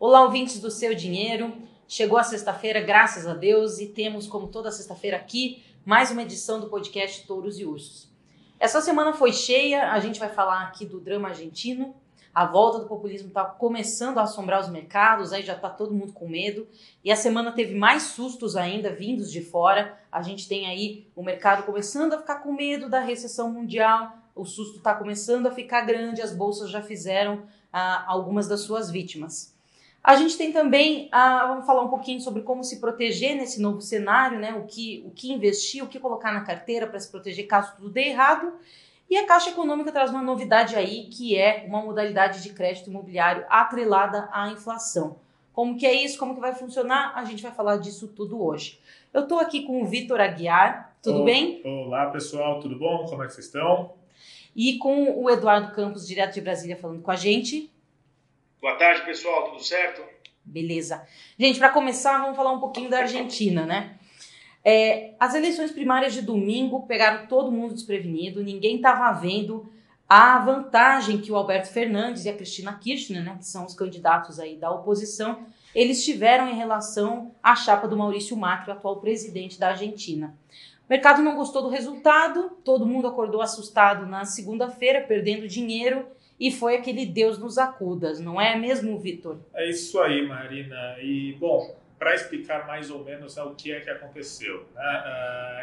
Olá, ouvintes do Seu Dinheiro. Chegou a sexta-feira, graças a Deus, e temos, como toda sexta-feira aqui, mais uma edição do podcast Touros e Ursos. Essa semana foi cheia, a gente vai falar aqui do drama argentino. A volta do populismo está começando a assombrar os mercados, aí já está todo mundo com medo. E a semana teve mais sustos ainda vindos de fora. A gente tem aí o mercado começando a ficar com medo da recessão mundial, o susto está começando a ficar grande, as bolsas já fizeram ah, algumas das suas vítimas. A gente tem também, vamos falar um pouquinho sobre como se proteger nesse novo cenário, né? O que, o que investir, o que colocar na carteira para se proteger caso tudo dê errado. E a Caixa Econômica traz uma novidade aí, que é uma modalidade de crédito imobiliário atrelada à inflação. Como que é isso? Como que vai funcionar? A gente vai falar disso tudo hoje. Eu estou aqui com o Vitor Aguiar. Tudo bem? Olá, pessoal. Tudo bom? Como é que vocês estão? E com o Eduardo Campos, direto de Brasília, falando com a gente. Boa tarde, pessoal, tudo certo? Beleza. Gente, para começar, vamos falar um pouquinho da Argentina, né? É, as eleições primárias de domingo pegaram todo mundo desprevenido, ninguém estava vendo a vantagem que o Alberto Fernandes e a Cristina Kirchner, né, que são os candidatos aí da oposição, eles tiveram em relação à chapa do Maurício Macri, atual presidente da Argentina. O mercado não gostou do resultado, todo mundo acordou assustado na segunda-feira, perdendo dinheiro e foi aquele Deus nos acudas, não é mesmo, Vitor? É isso aí, Marina. E, bom, para explicar mais ou menos né, o que é que aconteceu. Né?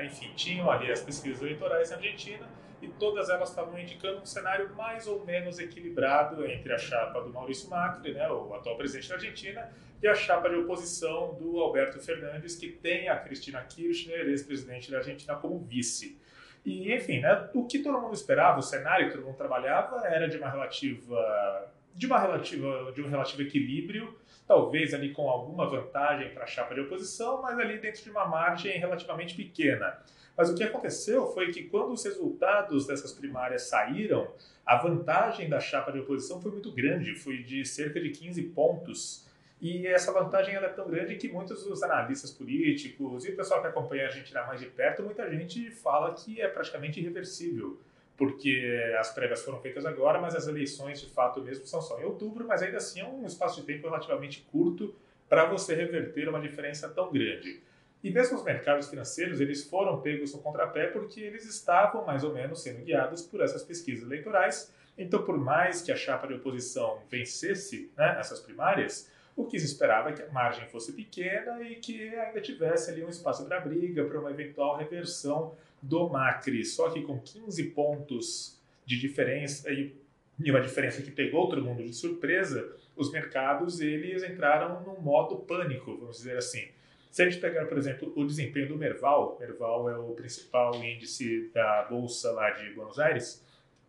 Uh, enfim, tinham ali as pesquisas eleitorais na Argentina e todas elas estavam indicando um cenário mais ou menos equilibrado entre a chapa do Maurício Macri, né, o atual presidente da Argentina, e a chapa de oposição do Alberto Fernandes, que tem a Cristina Kirchner, ex-presidente da Argentina, como vice. E, enfim, né, o que todo mundo esperava, o cenário que todo mundo trabalhava era de uma relativa de uma relativa de um relativo equilíbrio, talvez ali com alguma vantagem para a chapa de oposição, mas ali dentro de uma margem relativamente pequena. Mas o que aconteceu foi que quando os resultados dessas primárias saíram, a vantagem da chapa de oposição foi muito grande, foi de cerca de 15 pontos e essa vantagem é tão grande que muitos dos analistas políticos e o pessoal que acompanha a Argentina mais de perto, muita gente fala que é praticamente irreversível, porque as prévias foram feitas agora, mas as eleições de fato mesmo são só em outubro, mas ainda assim é um espaço de tempo relativamente curto para você reverter uma diferença tão grande. E mesmo os mercados financeiros, eles foram pegos no contrapé porque eles estavam mais ou menos sendo guiados por essas pesquisas eleitorais. Então, por mais que a chapa de oposição vencesse né, essas primárias, o que se esperava é que a margem fosse pequena e que ainda tivesse ali um espaço para briga, para uma eventual reversão do Macri. Só que com 15 pontos de diferença e uma diferença que pegou todo mundo de surpresa, os mercados eles entraram num modo pânico, vamos dizer assim. Se a gente pegar, por exemplo, o desempenho do Merval, Merval é o principal índice da bolsa lá de Buenos Aires,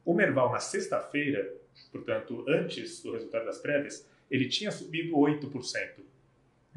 o Merval na sexta-feira, portanto, antes do resultado das prévias, ele tinha subido 8%.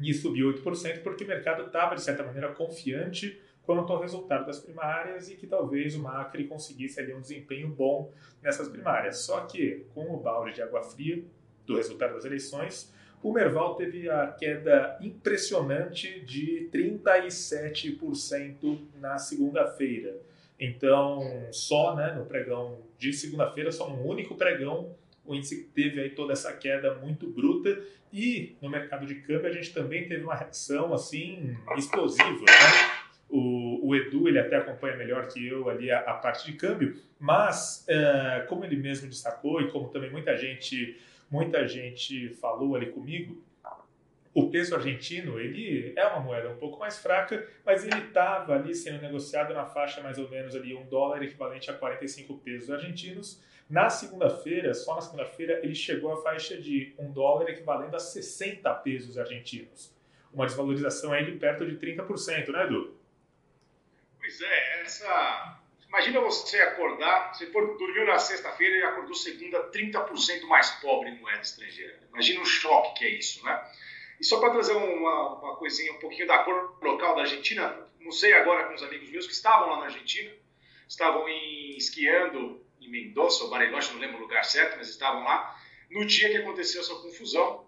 E subiu 8% porque o mercado estava, de certa maneira, confiante quanto ao resultado das primárias e que talvez o Macri conseguisse ali um desempenho bom nessas primárias. Só que, com o balde de água fria do resultado das eleições, o Merval teve a queda impressionante de 37% na segunda-feira. Então, só né, no pregão de segunda-feira, só um único pregão, o índice teve aí toda essa queda muito bruta e no mercado de câmbio a gente também teve uma reação assim explosiva, né? O, o, Edu ele até acompanha melhor que eu ali a, a parte de câmbio, mas uh, como ele mesmo destacou e como também muita gente muita gente falou ali comigo, o peso argentino ele é uma moeda um pouco mais fraca, mas ele estava ali sendo negociado na faixa mais ou menos ali um dólar equivalente a 45 pesos argentinos na segunda-feira, só na segunda-feira, ele chegou à faixa de um dólar equivalendo a 60 pesos argentinos. Uma desvalorização aí de perto de 30%, né, Edu? Pois é, essa. Imagina você acordar, você dormiu na sexta-feira e acordou segunda 30% mais pobre em moeda estrangeira. Imagina o choque que é isso, né? E só para trazer uma, uma coisinha, um pouquinho da cor local da Argentina, não sei agora com os amigos meus que estavam lá na Argentina, estavam em, esquiando em Mendoza ou Bariloche, não lembro o lugar certo, mas estavam lá, no dia que aconteceu essa confusão,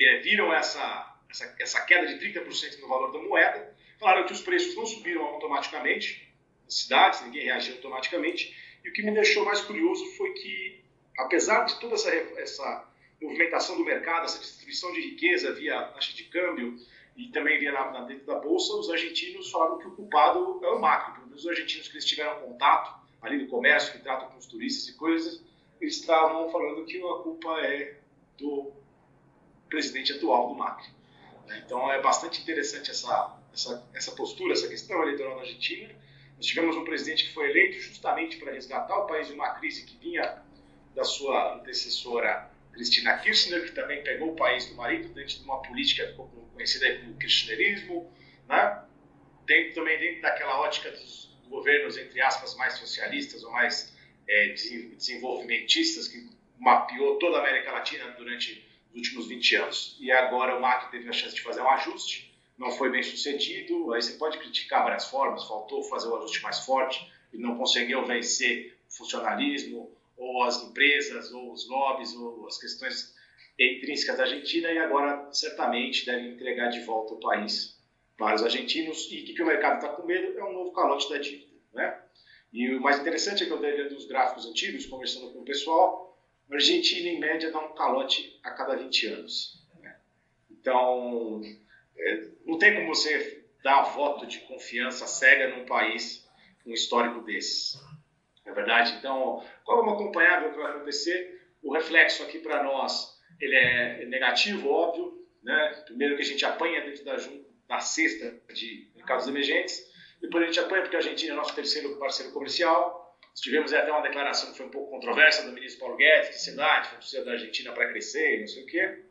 é, viram essa, essa, essa queda de 30% no valor da moeda, falaram que os preços não subiram automaticamente nas cidades, ninguém reagiu automaticamente, e o que me deixou mais curioso foi que, apesar de toda essa, essa movimentação do mercado, essa distribuição de riqueza via taxa de câmbio e também via na, dentro da bolsa, os argentinos falaram que o culpado é o macro. Pelo menos os argentinos que eles tiveram contato ali no comércio, que tratam com os turistas e coisas, eles estavam falando que a culpa é do presidente atual do Macri. Então é bastante interessante essa, essa, essa postura, essa questão eleitoral na Argentina. Nós tivemos um presidente que foi eleito justamente para resgatar o país de uma crise que vinha da sua antecessora Cristina Kirchner, que também pegou o país do marido dentro de uma política conhecida como kirchnerismo, né? dentro, também dentro daquela ótica dos governos, entre aspas, mais socialistas ou mais é, desenvolvimentistas, que mapeou toda a América Latina durante os últimos 20 anos. E agora o Macri teve a chance de fazer um ajuste, não foi bem sucedido, aí você pode criticar várias formas, faltou fazer o ajuste mais forte, ele não conseguiu vencer o funcionalismo, ou as empresas, ou os lobbies, ou as questões intrínsecas da Argentina, e agora certamente deve entregar de volta o país para os argentinos. E o que o mercado está com medo é um novo calote da dívida. Né? E o mais interessante é que eu dei dos gráficos antigos, conversando com o pessoal, a Argentina, em média, dá um calote a cada 20 anos. Né? Então, é, não tem como você dar voto de confiança cega num país com um histórico desses. Não é verdade? Então, qual acompanhar, ver o que vai acontecer. O reflexo aqui para nós ele é negativo, óbvio. Né? Primeiro que a gente apanha dentro da, da cesta de mercados emergentes, depois a gente apanha porque a Argentina é nosso terceiro parceiro comercial. Tivemos até uma declaração que foi um pouco controversa do ministro Paulo Guedes, que cidade precisa da Argentina para crescer, não sei o quê.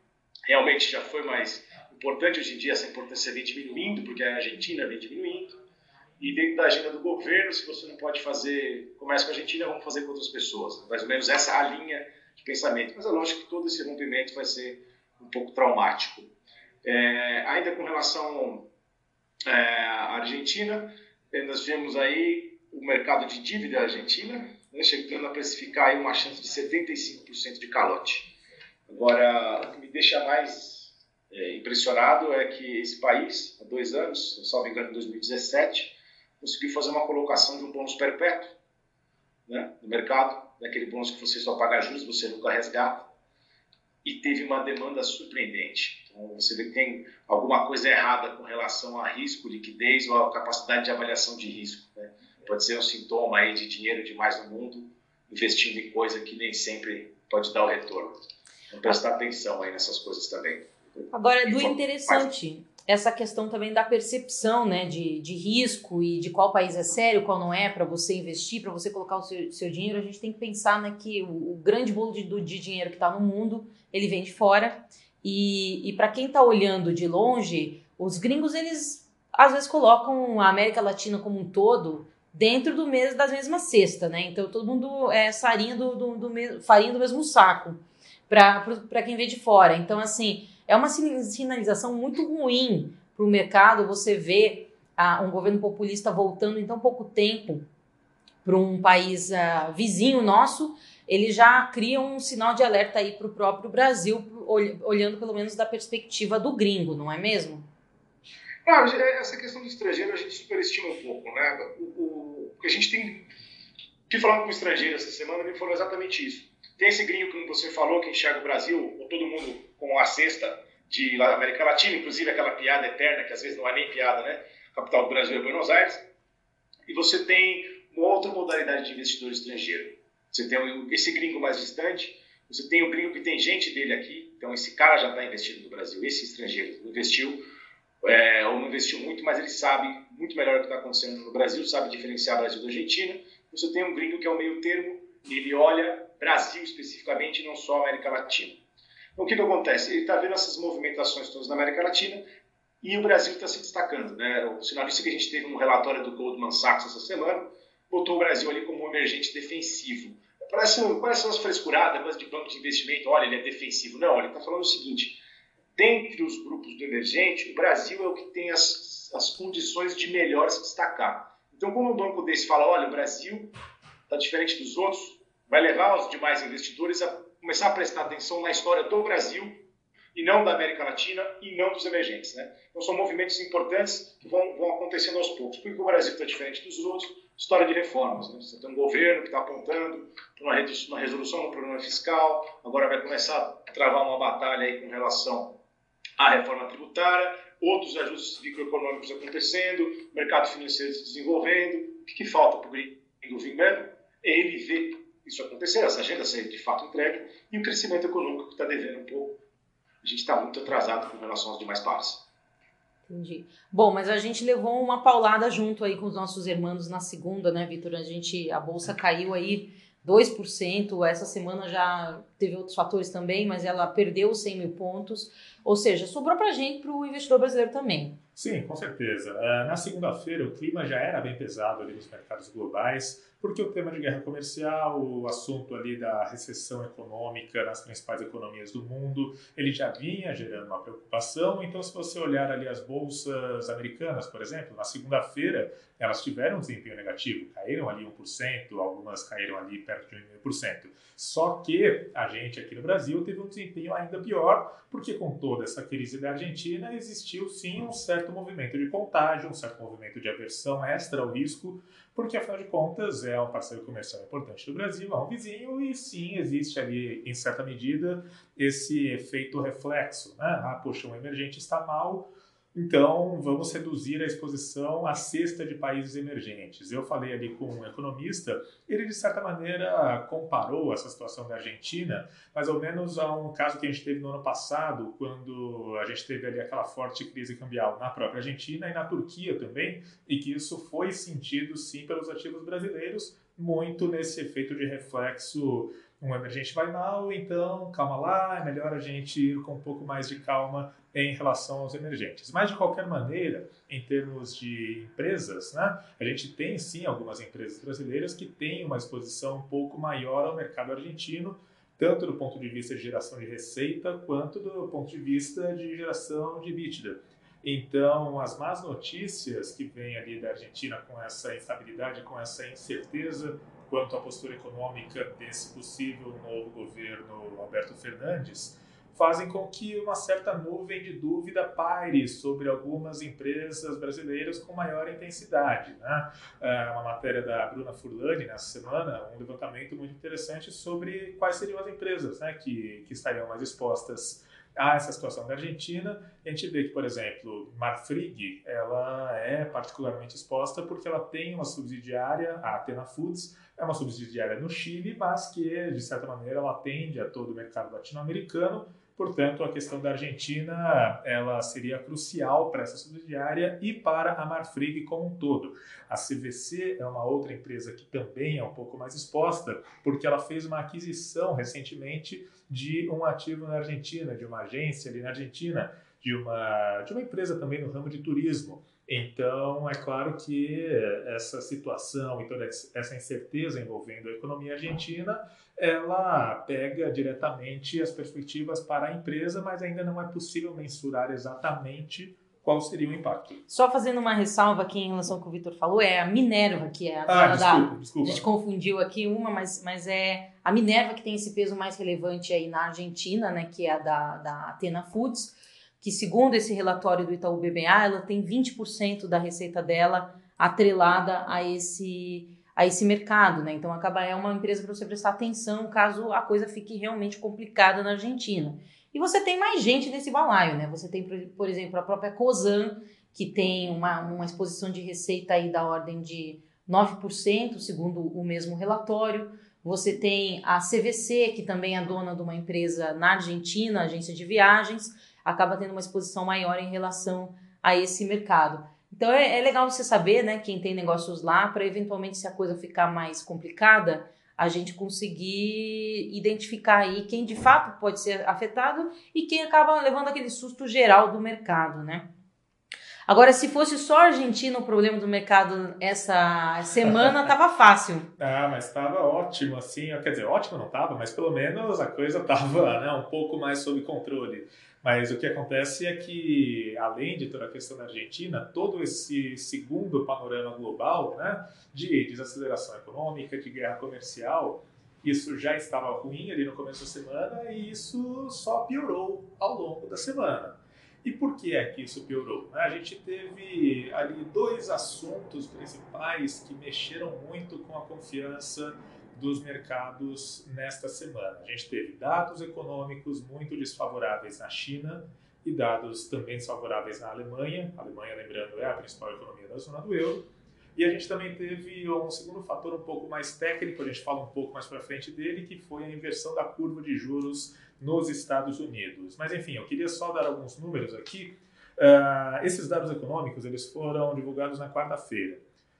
Realmente já foi mais importante, hoje em dia essa importância vem diminuindo, porque a Argentina vem diminuindo. E dentro da agenda do governo, se você não pode fazer comércio com a Argentina, vamos fazer com outras pessoas. Mais ou menos essa é a linha de pensamento. Mas é lógico que todo esse rompimento vai ser um pouco traumático. É, ainda com relação é, à Argentina, nós vemos aí o mercado de dívida argentina, né, chegando a precificar aí uma chance de 75% de calote. Agora, o que me deixa mais é, impressionado é que esse país, há dois anos, salvo engano, em 2017, conseguiu fazer uma colocação de um bônus perpétuo né, no mercado, daquele bônus que você só paga juros, você nunca resgata, e teve uma demanda surpreendente. Então, você vê que tem alguma coisa errada com relação a risco, liquidez ou a capacidade de avaliação de risco. Né? Pode ser um sintoma aí de dinheiro demais no mundo, investindo em coisa que nem sempre pode dar o retorno. Então, prestar atenção aí nessas coisas também. Agora, do interessante, essa questão também da percepção né, de, de risco e de qual país é sério, qual não é, para você investir, para você colocar o seu, seu, dinheiro, a gente tem que pensar né, que o, o grande bolo de, de dinheiro que está no mundo, ele vem de fora. E, e para quem está olhando de longe, os gringos, eles às vezes colocam a América Latina como um todo dentro do mesmo, das mesmas cestas, né? Então todo mundo é sarinha do, do, do farinha do mesmo saco para quem vê de fora. Então, assim, é uma sinalização muito ruim para o mercado você ver ah, um governo populista voltando em tão pouco tempo para um país ah, vizinho nosso, ele já cria um sinal de alerta aí para o próprio Brasil, olhando pelo menos da perspectiva do gringo, não é mesmo? Não, essa questão do estrangeiro a gente superestima um pouco, né? O, o, o que a gente tem que falando com o estrangeiro essa semana me falou exatamente isso. Tem esse gringo que você falou que enxerga o Brasil, ou todo mundo com a cesta de América Latina, inclusive aquela piada eterna, que às vezes não é nem piada, né? Capital do Brasil é Buenos Aires. E você tem uma outra modalidade de investidor estrangeiro. Você tem esse gringo mais distante, você tem o gringo que tem gente dele aqui, então esse cara já está investido no Brasil, esse estrangeiro investiu, é, ou não investiu muito, mas ele sabe muito melhor o que está acontecendo no Brasil, sabe diferenciar Brasil da Argentina. Você tem um gringo que é o meio termo, ele olha Brasil especificamente, não só América Latina. Então, o que, que acontece? Ele está vendo essas movimentações todas na América Latina e o Brasil está se destacando. Né? O sinalista que a gente teve no relatório do Goldman Sachs essa semana botou o Brasil ali como um emergente defensivo. Parece, parece umas frescuradas, coisa de banco de investimento, olha, ele é defensivo. Não, ele está falando o seguinte, dentre os grupos do emergente, o Brasil é o que tem as, as condições de melhor se destacar. Então, como um banco desse fala, olha, o Brasil está diferente dos outros, vai levar os demais investidores a começar a prestar atenção na história do Brasil e não da América Latina e não dos emergentes. Né? Então são movimentos importantes que vão, vão acontecendo aos poucos. Por que o Brasil está diferente dos outros? história de reformas. Né? Você tem um governo que está apontando para uma, resolução do problema fiscal, agora vai começar a travar uma batalha aí com relação à reforma tributária, outros ajustes microeconômicos acontecendo, mercado financeiro se desenvolvendo. O que, que falta para o gringo vingando? Ele ver isso acontecer, essa agenda ser de fato entregue e o crescimento econômico que está devendo um pouco. A gente está muito atrasado com relação aos demais pares. Entendi. Bom, mas a gente levou uma paulada junto aí com os nossos irmãos na segunda, né, Vitor? A gente, a bolsa caiu aí 2%. Essa semana já teve outros fatores também, mas ela perdeu 100 mil pontos. Ou seja, sobrou para a gente, para o investidor brasileiro também. Sim, com certeza. Uh, na segunda-feira, o clima já era bem pesado ali nos mercados globais porque o tema de guerra comercial, o assunto ali da recessão econômica nas principais economias do mundo, ele já vinha gerando uma preocupação. Então, se você olhar ali as bolsas americanas, por exemplo, na segunda-feira, elas tiveram um desempenho negativo, caíram ali 1%, algumas caíram ali perto de 1,5%. Só que a gente aqui no Brasil teve um desempenho ainda pior, porque com toda essa crise da Argentina existiu sim um certo movimento de contágio, um certo movimento de aversão extra ao risco, porque afinal de contas é um parceiro comercial importante do Brasil, é um vizinho e sim existe ali em certa medida esse efeito reflexo, né? Ah, poxa, um emergente está mal, então, vamos reduzir a exposição à cesta de países emergentes. Eu falei ali com um economista, ele de certa maneira comparou essa situação da Argentina, mais ou menos a um caso que a gente teve no ano passado, quando a gente teve ali aquela forte crise cambial na própria Argentina e na Turquia também, e que isso foi sentido sim pelos ativos brasileiros, muito nesse efeito de reflexo um emergente vai mal, então calma lá, é melhor a gente ir com um pouco mais de calma em relação aos emergentes. Mas, de qualquer maneira, em termos de empresas, né, a gente tem sim algumas empresas brasileiras que têm uma exposição um pouco maior ao mercado argentino, tanto do ponto de vista de geração de receita, quanto do ponto de vista de geração de EBITDA. Então, as más notícias que vêm ali da Argentina com essa instabilidade, com essa incerteza quanto à postura econômica desse possível novo governo Alberto Fernandes, fazem com que uma certa nuvem de dúvida paire sobre algumas empresas brasileiras com maior intensidade. Né? É uma matéria da Bruna Furlani nessa semana, um levantamento muito interessante sobre quais seriam as empresas né, que, que estariam mais expostas a essa situação da Argentina. A gente vê que, por exemplo, Marfrig, ela é particularmente exposta porque ela tem uma subsidiária, a Atena Foods, é uma subsidiária no Chile, mas que, de certa maneira, ela atende a todo o mercado latino-americano Portanto, a questão da Argentina ela seria crucial para essa subsidiária e para a Marfrig como um todo. A CVC é uma outra empresa que também é um pouco mais exposta, porque ela fez uma aquisição recentemente de um ativo na Argentina, de uma agência ali na Argentina, de uma, de uma empresa também no ramo de turismo. Então, é claro que essa situação e toda essa incerteza envolvendo a economia argentina, ela pega diretamente as perspectivas para a empresa, mas ainda não é possível mensurar exatamente qual seria o impacto. Só fazendo uma ressalva aqui em relação ao que o Vitor falou, é a Minerva que é a ah, desculpa, da... Desculpa. A gente confundiu aqui uma, mas, mas é a Minerva que tem esse peso mais relevante aí na Argentina, né, que é a da, da Atena Foods que segundo esse relatório do Itaú BBA, ela tem 20% da receita dela atrelada a esse a esse mercado, né? Então acaba é uma empresa para você prestar atenção caso a coisa fique realmente complicada na Argentina. E você tem mais gente nesse balaio, né? Você tem, por exemplo, a própria Cosan, que tem uma, uma exposição de receita aí da ordem de 9%, segundo o mesmo relatório. Você tem a CVC, que também é dona de uma empresa na Argentina, agência de viagens acaba tendo uma exposição maior em relação a esse mercado. Então é, é legal você saber, né, quem tem negócios lá, para eventualmente se a coisa ficar mais complicada, a gente conseguir identificar aí quem de fato pode ser afetado e quem acaba levando aquele susto geral do mercado, né? Agora, se fosse só a Argentina o problema do mercado essa semana, tava fácil. Ah, mas estava ótimo, assim. Quer dizer, ótimo não tava, mas pelo menos a coisa tava né, um pouco mais sob controle. Mas o que acontece é que, além de toda a questão da Argentina, todo esse segundo panorama global né, de desaceleração econômica, de guerra comercial, isso já estava ruim ali no começo da semana e isso só piorou ao longo da semana. E por que é que isso piorou? A gente teve ali dois assuntos principais que mexeram muito com a confiança dos mercados nesta semana. A gente teve dados econômicos muito desfavoráveis na China e dados também desfavoráveis na Alemanha. A Alemanha, lembrando, é a principal economia da zona do euro. E a gente também teve um segundo fator um pouco mais técnico, a gente fala um pouco mais para frente dele, que foi a inversão da curva de juros nos Estados Unidos. Mas enfim, eu queria só dar alguns números aqui. Uh, esses dados econômicos eles foram divulgados na quarta-feira.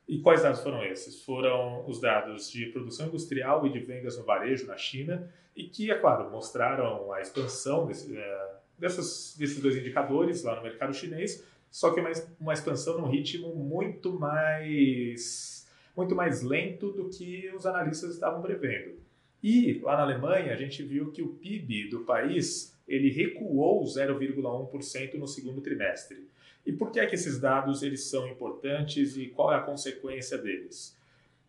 E quais dados foram esses? Foram os dados de produção industrial e de vendas no varejo na China, e que, é claro, mostraram a expansão desse, uh, dessas, desses dois indicadores lá no mercado chinês, só que uma, uma expansão num ritmo muito mais, muito mais lento do que os analistas estavam prevendo. E lá na Alemanha, a gente viu que o PIB do país ele recuou 0,1% no segundo trimestre. E por que é que esses dados eles são importantes e qual é a consequência deles?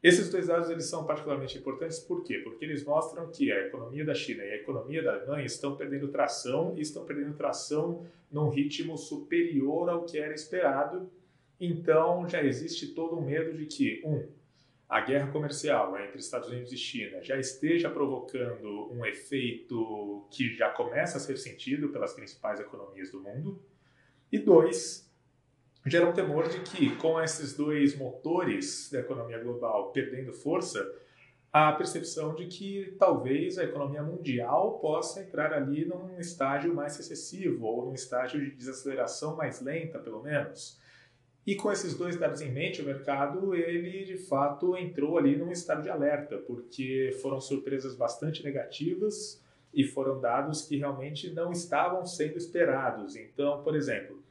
Esses dois dados eles são particularmente importantes por quê? Porque eles mostram que a economia da China e a economia da Alemanha estão perdendo tração e estão perdendo tração num ritmo superior ao que era esperado. Então já existe todo um medo de que, um, a guerra comercial entre Estados Unidos e China já esteja provocando um efeito que já começa a ser sentido pelas principais economias do mundo. E dois, gera um temor de que, com esses dois motores da economia global perdendo força, a percepção de que talvez a economia mundial possa entrar ali num estágio mais recessivo ou num estágio de desaceleração mais lenta, pelo menos. E com esses dois dados em mente, o mercado ele de fato entrou ali num estado de alerta, porque foram surpresas bastante negativas e foram dados que realmente não estavam sendo esperados. Então, por exemplo,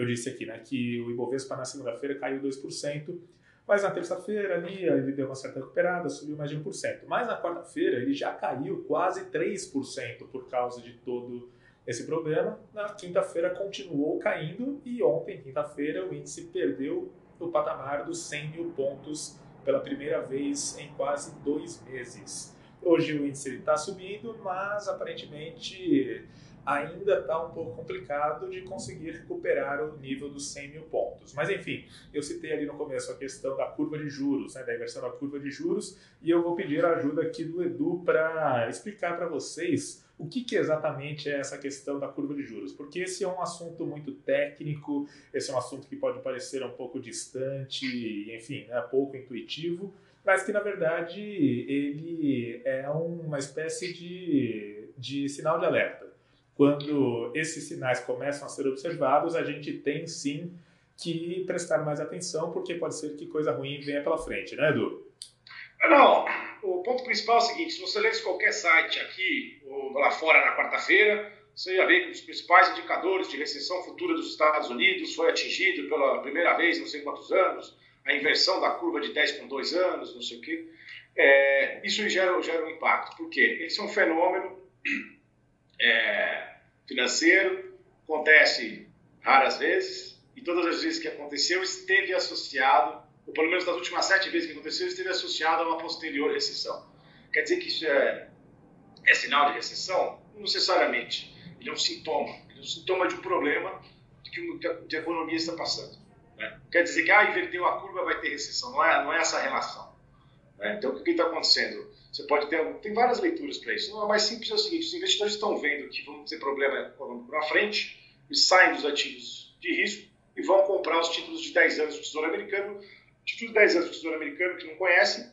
eu disse aqui né, que o Ibovespa na segunda-feira caiu 2%, mas na terça-feira ali ele deu uma certa recuperada, subiu mais de 1%. Mas na quarta-feira ele já caiu quase 3% por causa de todo esse problema. Na quinta-feira continuou caindo e ontem, quinta-feira, o índice perdeu o patamar dos 100 mil pontos pela primeira vez em quase dois meses. Hoje o índice está subindo, mas aparentemente ainda está um pouco complicado de conseguir recuperar o nível dos 100 mil pontos. Mas enfim, eu citei ali no começo a questão da curva de juros, né, da inversão da curva de juros, e eu vou pedir a ajuda aqui do Edu para explicar para vocês o que, que, exatamente é essa questão da curva de juros? Porque esse é um assunto muito técnico, esse é um assunto que pode parecer um pouco distante, enfim, né, pouco intuitivo, mas que na verdade ele é uma espécie de, de sinal de alerta. Quando esses sinais começam a ser observados, a gente tem sim que prestar mais atenção, porque pode ser que coisa ruim venha pela frente, né, Edu? Não, o ponto principal é o seguinte: se você ler qualquer site aqui ou lá fora na quarta-feira, você ia ver que um dos principais indicadores de recessão futura dos Estados Unidos foi atingido pela primeira vez não sei quantos anos, a inversão da curva de 10 com 2 anos, não sei o quê. É, isso gera, gera um impacto. Por quê? Esse é um fenômeno é, financeiro, acontece raras vezes, e todas as vezes que aconteceu esteve associado ou pelo menos das últimas sete vezes que aconteceu, esteve associado a uma posterior recessão. Quer dizer que isso é, é sinal de recessão? Não necessariamente. Ele é um sintoma. Ele é um sintoma de um problema que, que a economia está passando. Né? Quer dizer que, ah, inverteu a curva, vai ter recessão. Não é, não é essa a relação. Né? Então, o que está acontecendo? Você pode ter, tem várias leituras para isso. O mais simples é o seguinte: os investidores estão vendo que vão ter problema econômico na frente, eles saem dos ativos de risco e vão comprar os títulos de 10 anos do Tesouro Americano Título de 10 anos do Tesouro Americano, que não conhece,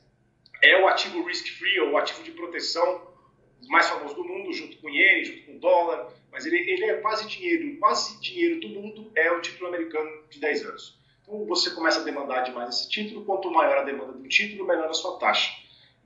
é o ativo risk-free, ou o ativo de proteção mais famoso do mundo, junto com o iene, junto com o dólar, mas ele, ele é quase dinheiro, quase dinheiro do mundo é o título americano de 10 anos. Então você começa a demandar demais esse título, quanto maior a demanda do título, menor a sua taxa.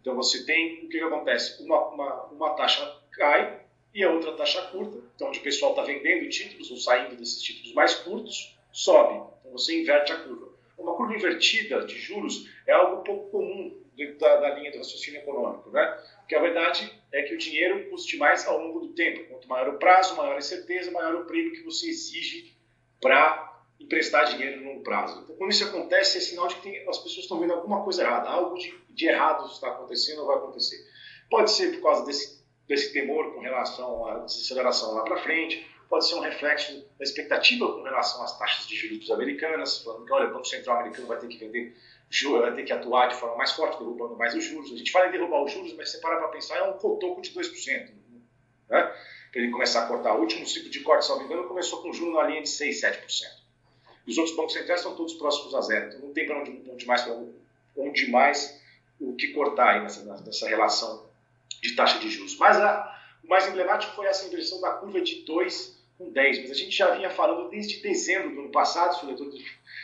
Então você tem, o que, que acontece? Uma, uma, uma taxa cai e a outra taxa curta, então onde o pessoal está vendendo títulos ou saindo desses títulos mais curtos, sobe. Então você inverte a curva. Uma curva invertida de juros é algo pouco comum dentro da, da linha do raciocínio econômico, né? Porque a verdade é que o dinheiro custe mais ao longo do tempo. Quanto maior o prazo, maior a incerteza, maior o prêmio que você exige para emprestar dinheiro no prazo. Então, quando isso acontece, é sinal de que tem, as pessoas estão vendo alguma coisa errada, algo de, de errado está acontecendo ou vai acontecer. Pode ser por causa desse, desse temor com relação à desaceleração lá para frente, pode ser um reflexo da expectativa com relação às taxas de juros americanas, falando que olha, o Banco Central americano vai ter que vender vai ter que atuar de forma mais forte, derrubando mais os juros. A gente fala em derrubar os juros, mas você parar para pensar, é um cotoco de 2%. Né? Para ele começar a cortar. O último ciclo de corte, se não me engano, começou com juros na linha de 6, 7%. Os outros bancos centrais estão todos próximos a zero. Então não tem para onde, onde, mais, onde mais o que cortar aí nessa, nessa relação de taxa de juros. Mas a, o mais emblemático foi essa inversão da curva de 2 com 10. Mas a gente já vinha falando desde dezembro do ano passado, se o leitor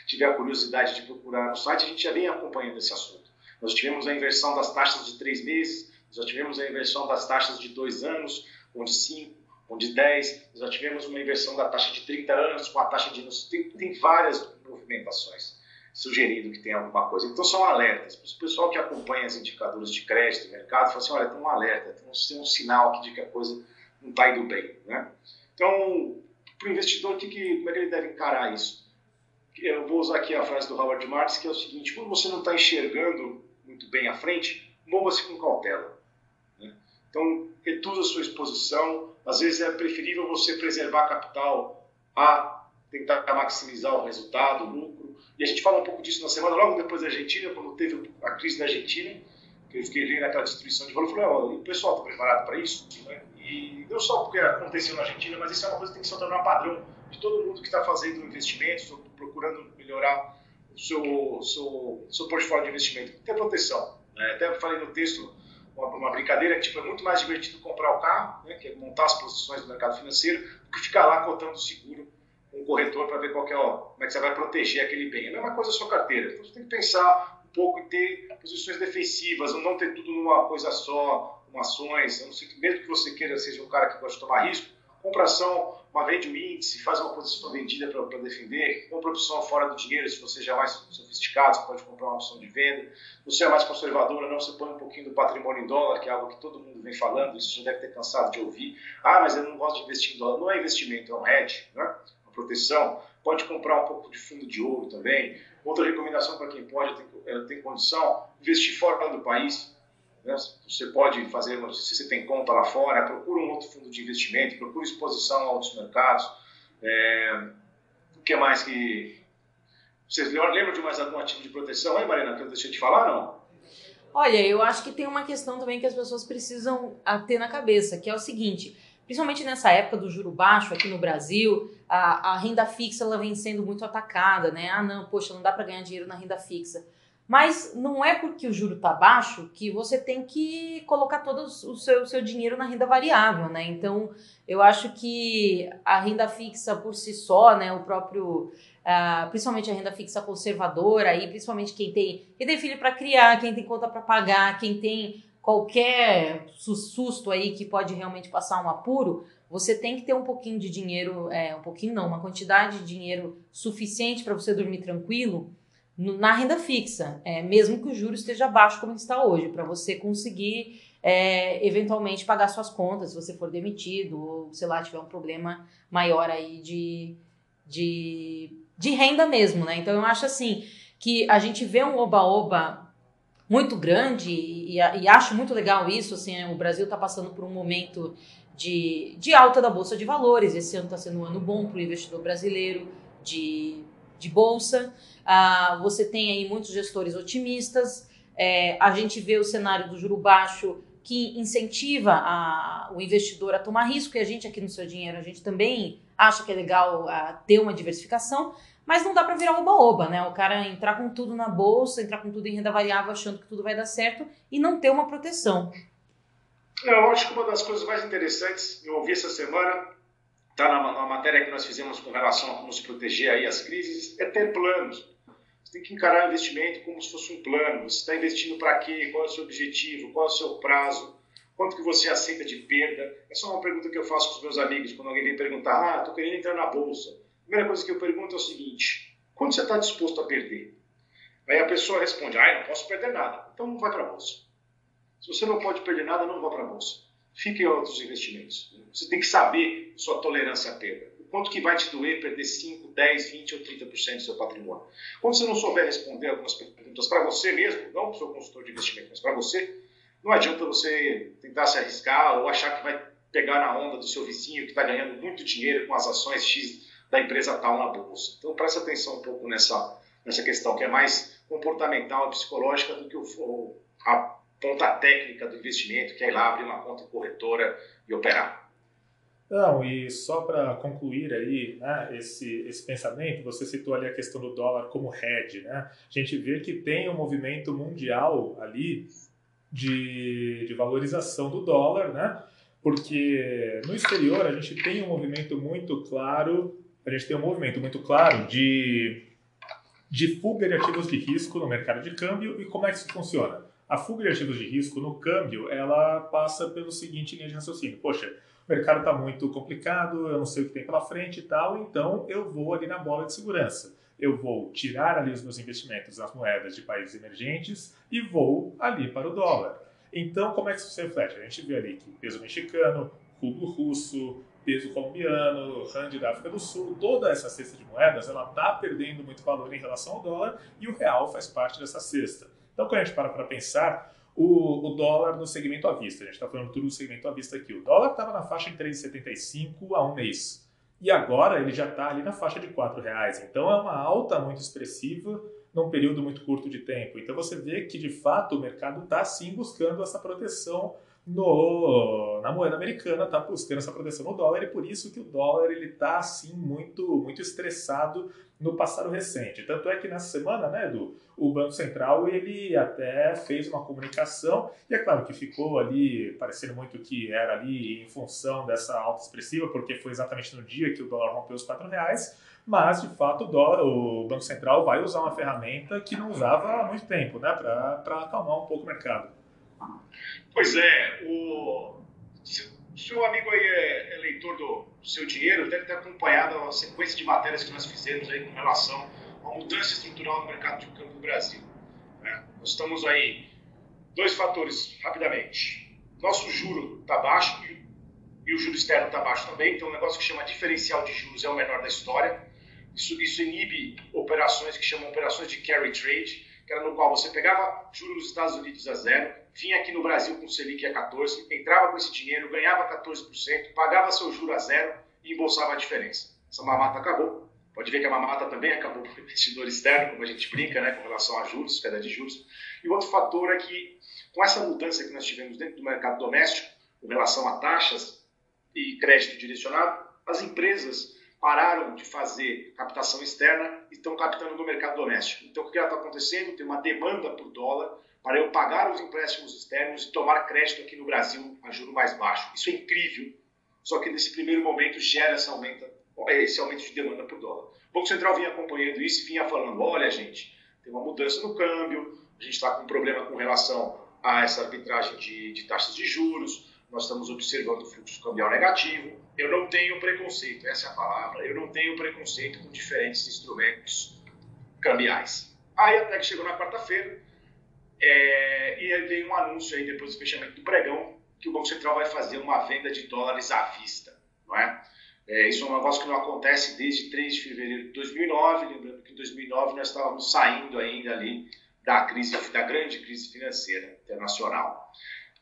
tiver a curiosidade de procurar no site, a gente já vem acompanhando esse assunto. Nós tivemos a inversão das taxas de três meses, nós tivemos a inversão das taxas de dois anos, onde 5, onde 10, nós já tivemos uma inversão da taxa de 30 anos com a taxa de... Tem, tem várias movimentações sugerindo que tem alguma coisa. Então são alertas. O pessoal que acompanha os indicadores de crédito, mercado, fala assim, olha, tem um alerta, tem um, tem um sinal aqui de que a coisa não está indo bem. Né? Então, para o investidor, que, que, como é que ele deve encarar isso? Eu vou usar aqui a frase do Howard Marks, que é o seguinte, quando você não está enxergando muito bem à frente, mova-se com cautela. Né? Então, reduza a sua exposição. Às vezes é preferível você preservar capital a tentar maximizar o resultado, o lucro. E a gente fala um pouco disso na semana, logo depois da Argentina, quando teve a crise da Argentina, que eu fiquei vendo aquela distribuição de valor, eu falei, oh, o pessoal está preparado para isso? Né? E não só porque aconteceu na Argentina, mas isso é uma coisa que tem que se tornar padrão de todo mundo que está fazendo investimentos, procurando melhorar o seu, seu, seu portfólio de investimento. Ter proteção. Né? Até falei no texto uma, uma, brincadeira que tipo, é muito mais divertido comprar o carro, né, que é montar as posições do mercado financeiro, do que ficar lá cotando seguro com um corretor para ver qual é, ó, como é que você vai proteger aquele bem. É a mesma coisa a sua carteira. Então você tem que pensar um pouco em ter posições defensivas, não ter tudo numa coisa só, com ações. não sei, mesmo que você queira seja um cara que gosta de tomar risco, compra ação, uma vende o índice, faz uma posição vendida para defender, compra opção fora do dinheiro, se você já é mais sofisticado, você pode comprar uma opção de venda. Você é mais conservador, não, você põe um pouquinho do patrimônio em dólar, que é algo que todo mundo vem falando, isso já deve ter cansado de ouvir. Ah, mas eu não gosto de investir em dólar. Não é investimento, é um hedge, né? uma proteção. Pode comprar um pouco de fundo de ouro também. Outra recomendação para quem pode, tem, tem condição, investir fora do país né? Você pode fazer, se você tem conta lá fora, procura um outro fundo de investimento, procura exposição a outros mercados. É, o que mais que. Vocês lembram de mais algum ativo de proteção aí, Marina, que eu deixei de falar, não? Olha, eu acho que tem uma questão também que as pessoas precisam ter na cabeça, que é o seguinte, principalmente nessa época do juro baixo aqui no Brasil, a, a renda fixa ela vem sendo muito atacada, né? Ah, não, poxa, não dá para ganhar dinheiro na renda fixa. Mas não é porque o juro está baixo que você tem que colocar todo o seu, seu dinheiro na renda variável, né? Então, eu acho que a renda fixa por si só, né, o próprio, uh, principalmente a renda fixa conservadora, aí, principalmente quem tem, quem tem filho para criar, quem tem conta para pagar, quem tem qualquer susto aí que pode realmente passar um apuro, você tem que ter um pouquinho de dinheiro, é, um pouquinho não, uma quantidade de dinheiro suficiente para você dormir tranquilo na renda fixa, é, mesmo que o juro esteja baixo como está hoje, para você conseguir é, eventualmente pagar suas contas se você for demitido ou, sei lá, tiver um problema maior aí de, de, de renda mesmo, né? Então eu acho assim que a gente vê um oba-oba muito grande e, e, acho muito legal isso, assim, o Brasil está passando por um momento de, de alta da Bolsa de Valores, esse ano está sendo um ano bom para o investidor brasileiro de, de Bolsa, ah, você tem aí muitos gestores otimistas. É, a gente vê o cenário do juro baixo que incentiva a, o investidor a tomar risco, e a gente aqui no Seu Dinheiro, a gente também acha que é legal a, ah, ter uma diversificação, mas não dá para virar oba-oba, né? O cara entrar com tudo na bolsa, entrar com tudo em renda variável, achando que tudo vai dar certo e não ter uma proteção. Eu acho que uma das coisas mais interessantes, eu ouvi essa semana, está na, na, matéria que nós fizemos com relação a como se proteger aí as crises, é ter planos. Tem que encarar o investimento como se fosse um plano. Você está investindo para quê? Qual é o seu objetivo? Qual é o seu prazo? Quanto que você aceita de perda? É uma pergunta que eu faço com os meus amigos quando alguém vem perguntar: Ah, estou querendo entrar na bolsa. A primeira coisa que eu pergunto é o seguinte: quanto você está disposto a perder? Aí a pessoa responde: Ah, eu não posso perder nada. Então não vai para a bolsa. Se você não pode perder nada, não vá para a bolsa. Fique em outros investimentos. Você tem que saber sua tolerância à perda quanto que vai te doer perder 5, 10, 20 ou 30% do seu patrimônio. Quando você não souber responder algumas perguntas para você mesmo, não para o seu consultor de investimento, mas para você, não adianta você tentar se arriscar ou achar que vai pegar na onda do seu vizinho que está ganhando muito dinheiro com as ações X da empresa tal na bolsa. Então preste atenção um pouco nessa, nessa questão, que é mais comportamental psicológica do que o, a ponta técnica do investimento, que é ir lá abrir uma conta corretora e operar. Não, e só para concluir aí né, esse, esse pensamento, você citou ali a questão do dólar como hedge, né? A gente vê que tem um movimento mundial ali de, de valorização do dólar, né? Porque no exterior a gente tem um movimento muito claro, a gente tem um movimento muito claro de, de fuga de ativos de risco no mercado de câmbio e como é que isso funciona? A fuga de ativos de risco no câmbio, ela passa pelo seguinte linha de raciocínio. Poxa, o mercado está muito complicado, eu não sei o que tem pela frente e tal, então eu vou ali na bola de segurança. Eu vou tirar ali os meus investimentos nas moedas de países emergentes e vou ali para o dólar. Então, como é que isso se reflete? A gente vê ali que peso mexicano, rublo russo, peso colombiano, rand da África do Sul, toda essa cesta de moedas, ela está perdendo muito valor em relação ao dólar e o real faz parte dessa cesta. Então, quando a gente para para pensar, o, o, dólar no segmento à vista. A gente está falando tudo do segmento à vista aqui. O dólar estava na faixa de 3,75 a um mês. E agora ele já está ali na faixa de R$ reais. Então é uma alta muito expressiva num período muito curto de tempo. Então você vê que de fato o mercado está sim buscando essa proteção no, na moeda americana, está buscando essa proteção no dólar e por isso que o dólar ele está assim muito muito estressado no passado recente. Tanto é que nessa semana, né, Edu, o Banco Central ele até fez uma comunicação, e é claro que ficou ali parecendo muito que era ali em função dessa alta expressiva, porque foi exatamente no dia que o dólar rompeu os quatro reais, mas de fato o, dólar, o Banco Central vai usar uma ferramenta que não usava há muito tempo, né, para acalmar um pouco o mercado. Pois é, o seu amigo aí é, é leitor do, seu dinheiro, deve ter acompanhado a sequência de matérias que nós fizemos aí com relação à mudança estrutural no mercado de câmbio do Brasil. Né? Nós estamos aí, dois fatores, rapidamente. Nosso juro está baixo e, e o juro externo está baixo também, então um negócio que chama diferencial de juros é o menor da história. Isso, isso inibe operações que chamam operações de carry trade, que era no qual você pegava juros nos Estados Unidos a zero, vinha aqui no Brasil com Selic a 14, entrava com esse dinheiro, ganhava 14%, pagava seu juro a zero e embolsava a diferença. Essa mamata acabou. Pode ver que a mamata também acabou para o investidor externo, como a gente brinca, né, com relação a juros, queda de juros. E outro fator é que, com essa mudança que nós tivemos dentro do mercado doméstico, com relação a taxas e crédito direcionado, as empresas pararam de fazer captação externa estão captando no mercado doméstico. Então, o que está acontecendo? Tem uma demanda por dólar para eu pagar os empréstimos externos e tomar crédito aqui no Brasil a juro mais baixo. Isso é incrível, só que nesse primeiro momento gera esse aumento, esse aumento de demanda por dólar. O Banco Central vinha acompanhando isso e vinha falando, olha gente, tem uma mudança no câmbio, a gente está com um problema com relação a essa arbitragem de, de taxas de juros, nós estamos observando fluxo cambial negativo. Eu não tenho preconceito, essa é a palavra, eu não tenho preconceito com diferentes instrumentos cambiais. Aí até que chegou na quarta-feira, é, e aí veio um anúncio aí depois do fechamento do pregão, que o Banco Central vai fazer uma venda de dólares à vista, não é? é isso é um negócio que não acontece desde 3 de fevereiro de 2009, lembrando que em 2009 nós estávamos saindo ainda ali da crise, da grande crise financeira internacional.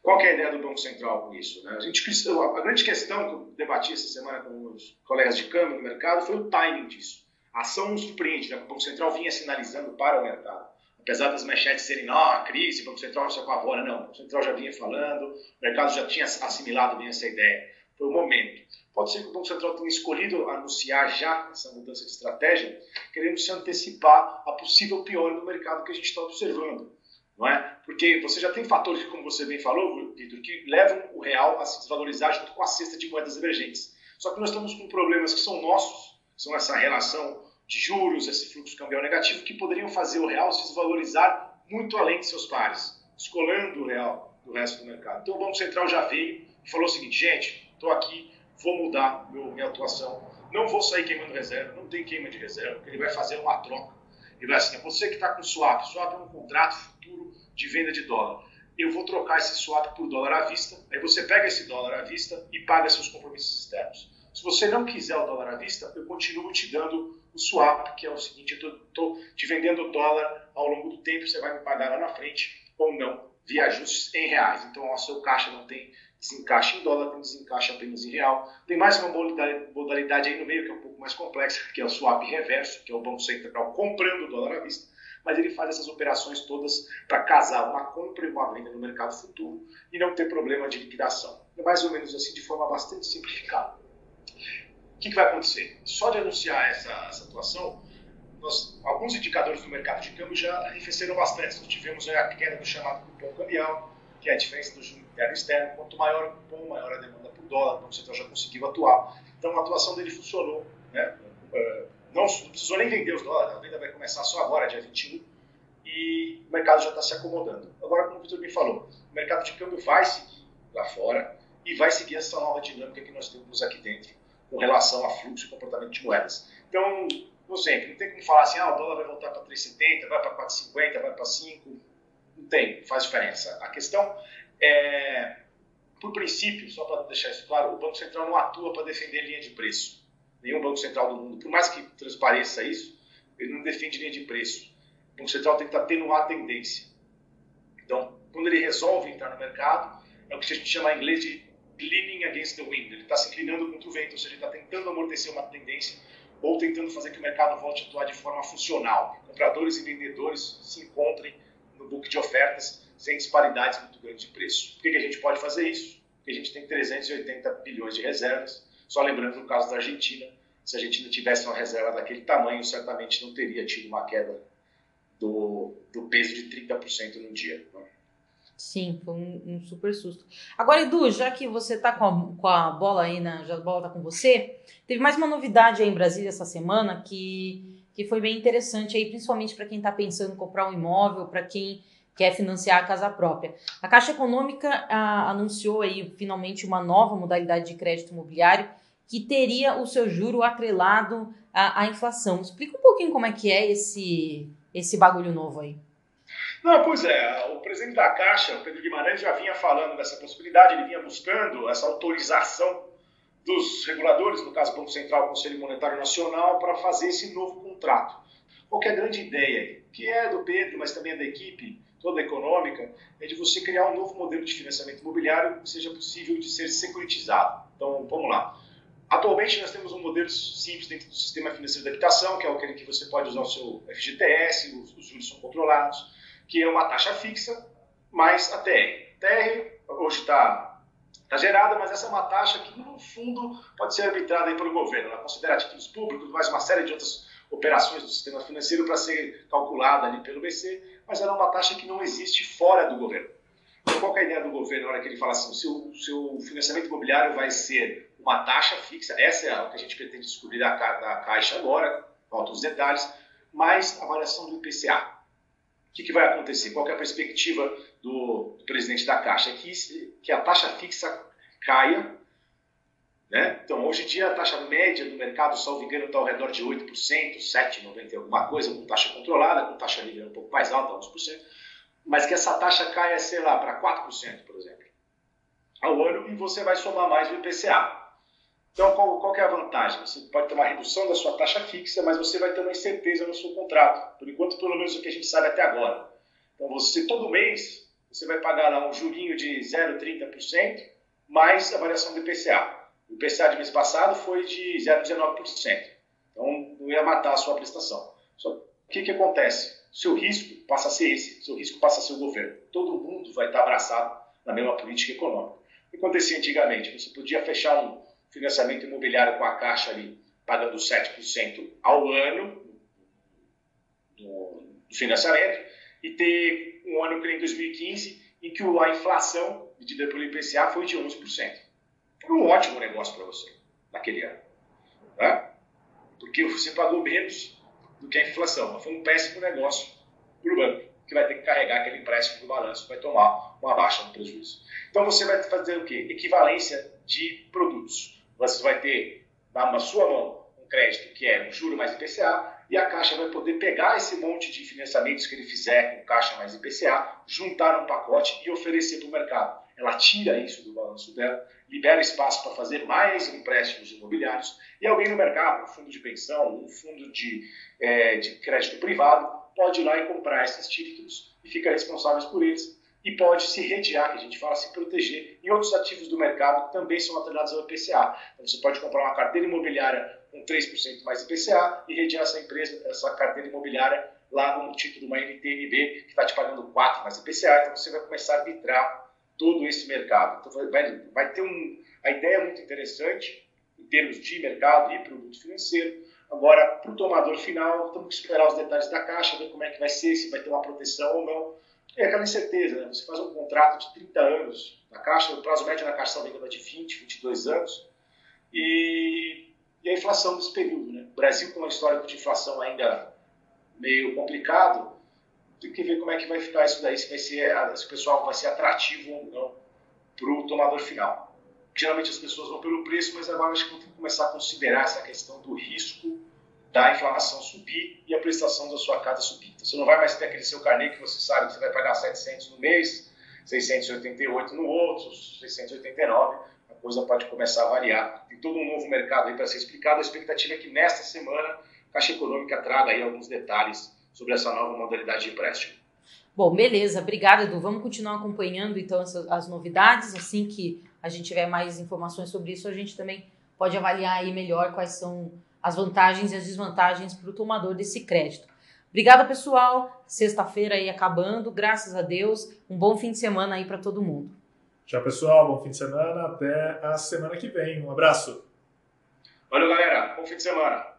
Qual é a ideia do Banco Central com isso? Né? A, gente, a grande questão que eu debati essa semana com os colegas de câmbio do mercado foi o timing disso. A ação nos surpreende, né? o Banco Central vinha sinalizando para o mercado. Apesar das manchetes serem, não, a crise, o Banco Central não se apavora, não. O Banco Central já vinha falando, o mercado já tinha assimilado bem essa ideia. Foi o momento. Pode ser que o Banco Central tenha escolhido anunciar já essa mudança de estratégia, querendo se antecipar a possível pior no mercado que a gente está observando não é? Porque você já tem fatores, como você bem falou, Vitor, que levam o real a se desvalorizar junto com a cesta de moedas emergentes. Só que nós estamos com problemas que são nossos, são essa relação de juros, esse fluxo cambial negativo, que poderiam fazer o real se desvalorizar muito além de seus pares, descolando o real do resto do mercado. Então o Banco Central já veio e falou o seguinte, gente, estou aqui, vou mudar meu, minha atuação, não vou sair queimando reserva, não tem queima de reserva, ele vai fazer uma troca ele vai assim, é você que está com swap, swap é um contrato futuro de venda de dólar. Eu vou trocar esse swap por dólar à vista, aí você pega esse dólar à vista e paga seus compromissos externos. Se você não quiser o dólar à vista, eu continuo te dando o swap, que é o seguinte, eu estou te vendendo dólar ao longo do tempo, você vai me pagar lá na frente ou não, via ajustes em reais. Então, o seu caixa não tem desencaixa em dólar, tem desencaixa apenas em real. Tem mais uma modalidade aí no meio que é um pouco mais complexa, que é o swap reverso, que é o Banco Central comprando o dólar à vista, mas ele faz essas operações todas para casar uma compra e uma venda no mercado futuro e não ter problema de liquidação. É mais ou menos assim, de forma bastante simplificada. O que, que vai acontecer? Só de anunciar essa, essa atuação, nós, alguns indicadores do mercado de câmbio já arrefeceram bastante. Nós tivemos a queda do chamado cupom cambial, que é a diferença do juro interno e externo. Quanto maior o cupom, maior a demanda por dólar, o Banco Central já conseguiu atuar. Então a atuação dele funcionou. Né? Uh, não, não precisou nem vender os dólares, a venda vai começar só agora, dia 21, e o mercado já está se acomodando. Agora, como o Vitor bem falou, o mercado de câmbio vai seguir lá fora e vai seguir essa nova dinâmica que nós temos aqui dentro com relação a fluxo e comportamento de moedas. Então, como sempre, não tem como falar assim, ah, o dólar vai voltar para 3,70, vai para 4,50, vai para 5, não tem, faz diferença. A questão é, por princípio, só para deixar isso claro, o Banco Central não atua para defender linha de preço. Nenhum Banco Central do mundo, por mais que transpareça isso, ele não defende linha de preço. O Banco Central estar tendo uma tendência. Então, quando ele resolve entrar no mercado, é o que a gente chama em inglês de leaning against the wind. Ele está se inclinando contra o vento, ou seja, ele está tentando amortecer uma tendência ou tentando fazer que o mercado volte a atuar de forma funcional. Compradores e vendedores se encontrem no book de ofertas sem disparidades muito grandes de preço. Por que, que a gente pode fazer isso? Porque a gente tem 380 bilhões de reservas. Só lembrando no caso da Argentina, se a Argentina tivesse uma reserva daquele tamanho, certamente não teria tido uma queda do, do peso de 30% no dia. Sim, foi um, um, super susto. Agora, Edu, já que você tá com a, com a bola aí, na, já a bola tá com você, teve mais uma novidade aí em Brasília essa semana que, que foi bem interessante aí, principalmente para quem está pensando em comprar um imóvel, para quem quer financiar a casa própria. A Caixa Econômica a, anunciou aí finalmente uma nova modalidade de crédito imobiliário que teria o seu juro atrelado à, à inflação. Explica um pouquinho como é que é esse, esse bagulho novo aí. Não, pois é, o presidente da Caixa, Pedro Guimarães, já vinha falando dessa possibilidade, ele vinha buscando essa autorização dos reguladores, no caso Banco Central, Conselho Monetário Nacional, para fazer esse novo contrato. Qual é a grande ideia, que é do Pedro, mas também é da equipe toda econômica, é de você criar um novo modelo de financiamento imobiliário que seja possível de ser securitizado. Então, vamos lá. Atualmente, nós temos um modelo simples dentro do sistema financeiro da habitação, que é aquele que você pode usar o seu FGTS, os, os juros são controlados, que é uma taxa fixa mais a TR. TR hoje está tá gerada, mas essa é uma taxa que, no fundo, pode ser arbitrada pelo governo. Ela considera títulos públicos, mais uma série de outras operações do sistema financeiro para ser calculada ali pelo BC, mas ela é uma taxa que não existe fora do governo. Então, qual é a ideia do governo na hora que ele fala assim, o seu, seu financiamento imobiliário vai ser uma taxa fixa, essa é o que a gente pretende descobrir da, da Caixa agora, faltam os detalhes, mais a variação do IPCA que, que vai acontecer? Qual é a perspectiva do, do, presidente da Caixa? Que, que a taxa fixa caia. Né? Então, hoje em dia, a taxa média do mercado, salvo engano, está ao redor de 8%, 7,90% alguma coisa, com taxa controlada, com taxa livre um pouco mais alta, 11%, mas que essa taxa caia, sei lá, para 4%, por exemplo, ao ano, e você vai somar mais o IPCA. Então, qual, qual é a vantagem? Você pode ter uma redução da sua taxa fixa, mas você vai ter uma incerteza no seu contrato. Por enquanto, pelo menos o que a gente sabe até agora. Então, você todo mês, você vai pagar lá um jurinho de 0,30% mais a variação do IPCA. O IPCA de mês passado foi de 0,19%. Então, não ia matar a sua prestação. Só o que, que acontece? Seu risco passa a ser esse, seu risco passa a ser o governo. Todo mundo vai estar abraçado na mesma política econômica. O que acontecia antigamente? Você podia fechar um financiamento imobiliário com a Caixa ali pagando 7% ao ano do, financiamento e ter um ano que nem 2015 em que a inflação medida pelo IPCA foi de 11%. Um ótimo negócio para você naquele ano. Né? Porque você pagou menos do que a inflação. Mas foi um péssimo negócio para o banco, que vai ter que carregar aquele empréstimo do balanço, vai tomar uma baixa no prejuízo. Então você vai fazer o quê? Equivalência de produtos você vai ter na sua mão um crédito que é um juro mais IPCA e a Caixa vai poder pegar esse monte de financiamentos que ele fizer com Caixa mais IPCA, juntar um pacote e oferecer para o mercado. Ela tira isso do balanço dela, libera espaço para fazer mais empréstimos imobiliários. E alguém no mercado, um fundo de pensão, um fundo de, é, de crédito privado, pode ir lá e comprar esses títulos e fica responsável por eles. E pode se redear, que a gente fala, se proteger. Em outros ativos do mercado também são atrelados ao IPCA. Então, você pode comprar uma carteira imobiliária com 3% mais IPCA e redear essa empresa, essa carteira imobiliária lá no título de uma NTNB que está te pagando 4 mais IPCA, então você vai começar a arbitrar todo esse mercado. Então vai, vai ter um, a ideia é muito interessante em termos de mercado e produto financeiro. Agora, para o tomador final, temos que esperar os detalhes da caixa, ver como é que vai ser, se vai ter uma proteção ou não. É aquela incerteza, né? Você faz um contrato de 30 anos na caixa, o prazo médio na caixa, se é de 20, 22 anos, e, e a inflação desse período. Né? O Brasil, com uma história de inflação ainda meio complicado, tem que ver como é que vai ficar isso daí, se, vai ser, se o pessoal vai ser atrativo ou não para o tomador final. Geralmente as pessoas vão pelo preço, mas agora acho que vão ter que começar a considerar essa questão do risco da inflação subir e a prestação da sua casa subir. Então, você não vai mais ter aquele seu carnê que você sabe que você vai pagar 700 no mês, 688 no outro, 689, a coisa pode começar a variar. Tem todo um novo mercado aí para ser explicado. A expectativa é que nesta semana a Caixa Econômica traga aí alguns detalhes sobre essa nova modalidade de empréstimo. Bom, beleza. Obrigada, Edu. Vamos continuar acompanhando então as, as novidades. Assim que a gente tiver mais informações sobre isso, a gente também pode avaliar aí melhor quais são as vantagens e as desvantagens para o tomador desse crédito. Obrigada, pessoal. Sexta-feira aí acabando, graças a Deus. Um bom fim de semana aí para todo mundo. Tchau, pessoal. Bom fim de semana. Até a semana que vem. Um abraço. Valeu, galera. Bom fim de semana.